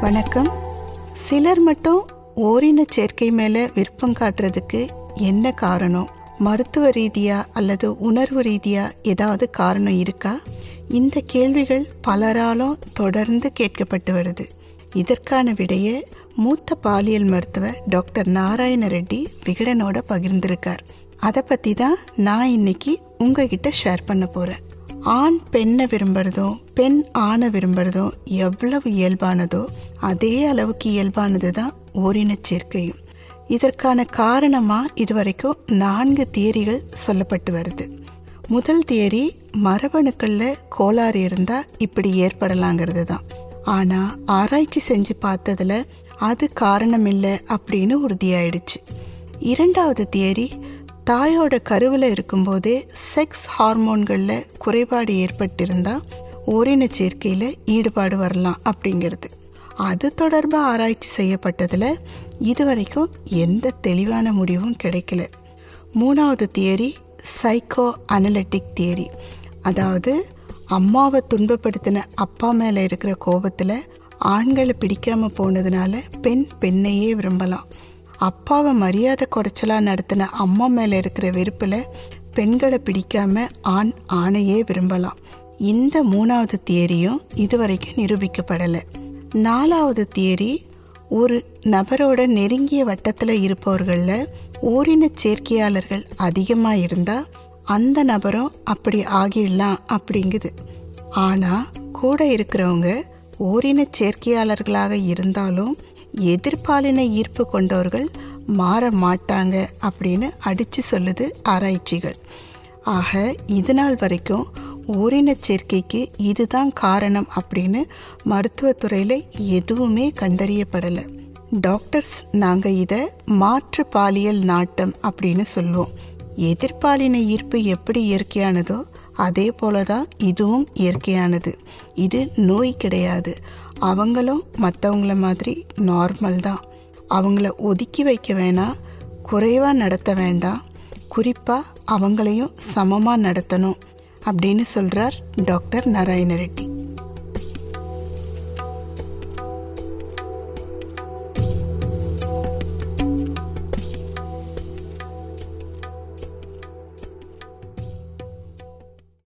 வணக்கம். சிலர் மட்டும் ஓரின சேர்க்கை மேலே விருப்பம் காட்டுறதுக்கு என்ன காரணம்? மருத்துவ ரீதியா அல்லது உணர்வு ரீதியா ஏதாவது காரணம் இருக்கா? இந்த கேள்விகள் பலராலும் தொடர்ந்து கேட்கப்பட்டு வருது. இதற்கான விடையை மூத்த பாலியல் மருத்துவர் டாக்டர் நாராயண ரெட்டி விகடனோட பகிர்ந்திருக்கார். அதை பற்றி தான் நான் இன்னைக்கு உங்ககிட்ட ஷேர் பண்ண போகிறேன் ஆண் பெண்ணை விரும்புறதும் பெண் ஆணை விரும்புறதும் எவ்வளவு இயல்பானதோ அதே அளவுக்கு இயல்பானது தான் ஓரினச் சேர்க்கையும். இதற்கான காரணமாக இதுவரைக்கும் நான்கு தியரிகள் சொல்லப்பட்டு வருது. முதல் தியரி மரபணுக்களில் கோளாறு இருந்தால் இப்படி ஏற்படலாங்கிறது தான் ஆனால் ஆராய்ச்சி செஞ்சு பார்த்ததுல அது காரணம் இல்லை அப்படின்னு உறுதியாயிடுச்சு. இரண்டாவது தியரி தாயோட கருவில் இருக்கும்போதே செக்ஸ் ஹார்மோன்களில் குறைபாடு ஏற்பட்டிருந்தால் ஓரின சேர்க்கையில் ஈடுபாடு வரலாம் அப்படிங்கிறது. அது தொடர்பாக ஆராய்ச்சி செய்யப்பட்டதில் இதுவரைக்கும் எந்த தெளிவான முடிவும் கிடைக்கல. மூணாவது தியரி சைக்கோ அனலிட்டிக் தியரி. அதாவது அம்மாவை துன்பப்படுத்தின அப்பா மேலே இருக்கிற கோபத்தில் ஆண்களை பிடிக்காம போனதுனால பெண் பெண்ணையே விரும்பலாம். அப்பாவை மரியாதை குறைச்சலாக நடத்தின அம்மா மேலே இருக்கிற வெறுப்பில் பெண்களை பிடிக்காம ஆண் ஆணையே விரும்பலாம். இந்த மூணாவது தியரியும் இதுவரைக்கும் நிரூபிக்கப்படலை. நாலாவது தியரி ஒரு நபரோட நெருங்கிய வட்டத்தில் இருப்பவர்களில் ஓரின சேர்க்கையாளர்கள் அதிகமாக இருந்தால் அந்த நபரும் அப்படி ஆகிடலாம் அப்படிங்குது. ஆனால் கூட இருக்கிறவங்க ஓரின சேர்க்கையாளர்களாக இருந்தாலும் எதிர்பாலின ஈர்ப்பு கொண்டவர்கள் மாற மாட்டாங்க அப்படின்னு அடித்து சொல்லுது ஆராய்ச்சிகள். ஆக இது நாள் வரைக்கும் ஓரினச் சேர்க்கைக்கு இதுதான் காரணம் அப்படின்னு மருத்துவத்துறையில் எதுவுமே கண்டறியப்படலை. டாக்டர்ஸ் நாங்கள் இதை மாற்று பாலியல் நாட்டம் அப்படின்னு சொல்லுவோம். எதிர்பாலின ஈர்ப்பு எப்படி இயற்கையானதோ அதே போல தான் இதுவும் இயற்கையானது. இது நோய் கிடையாது. அவங்களும் மற்றவங்கள மாதிரி நார்மல் தான். அவங்கள ஒதுக்கி வைக்க வேணாம் குறைவாக நடத்த வேண்டாம். குறிப்பாக அவங்களையும் சமமாக நடத்தணும். அப்படின்னு சொல்கிறார் டாக்டர் நாராயண ரெட்டி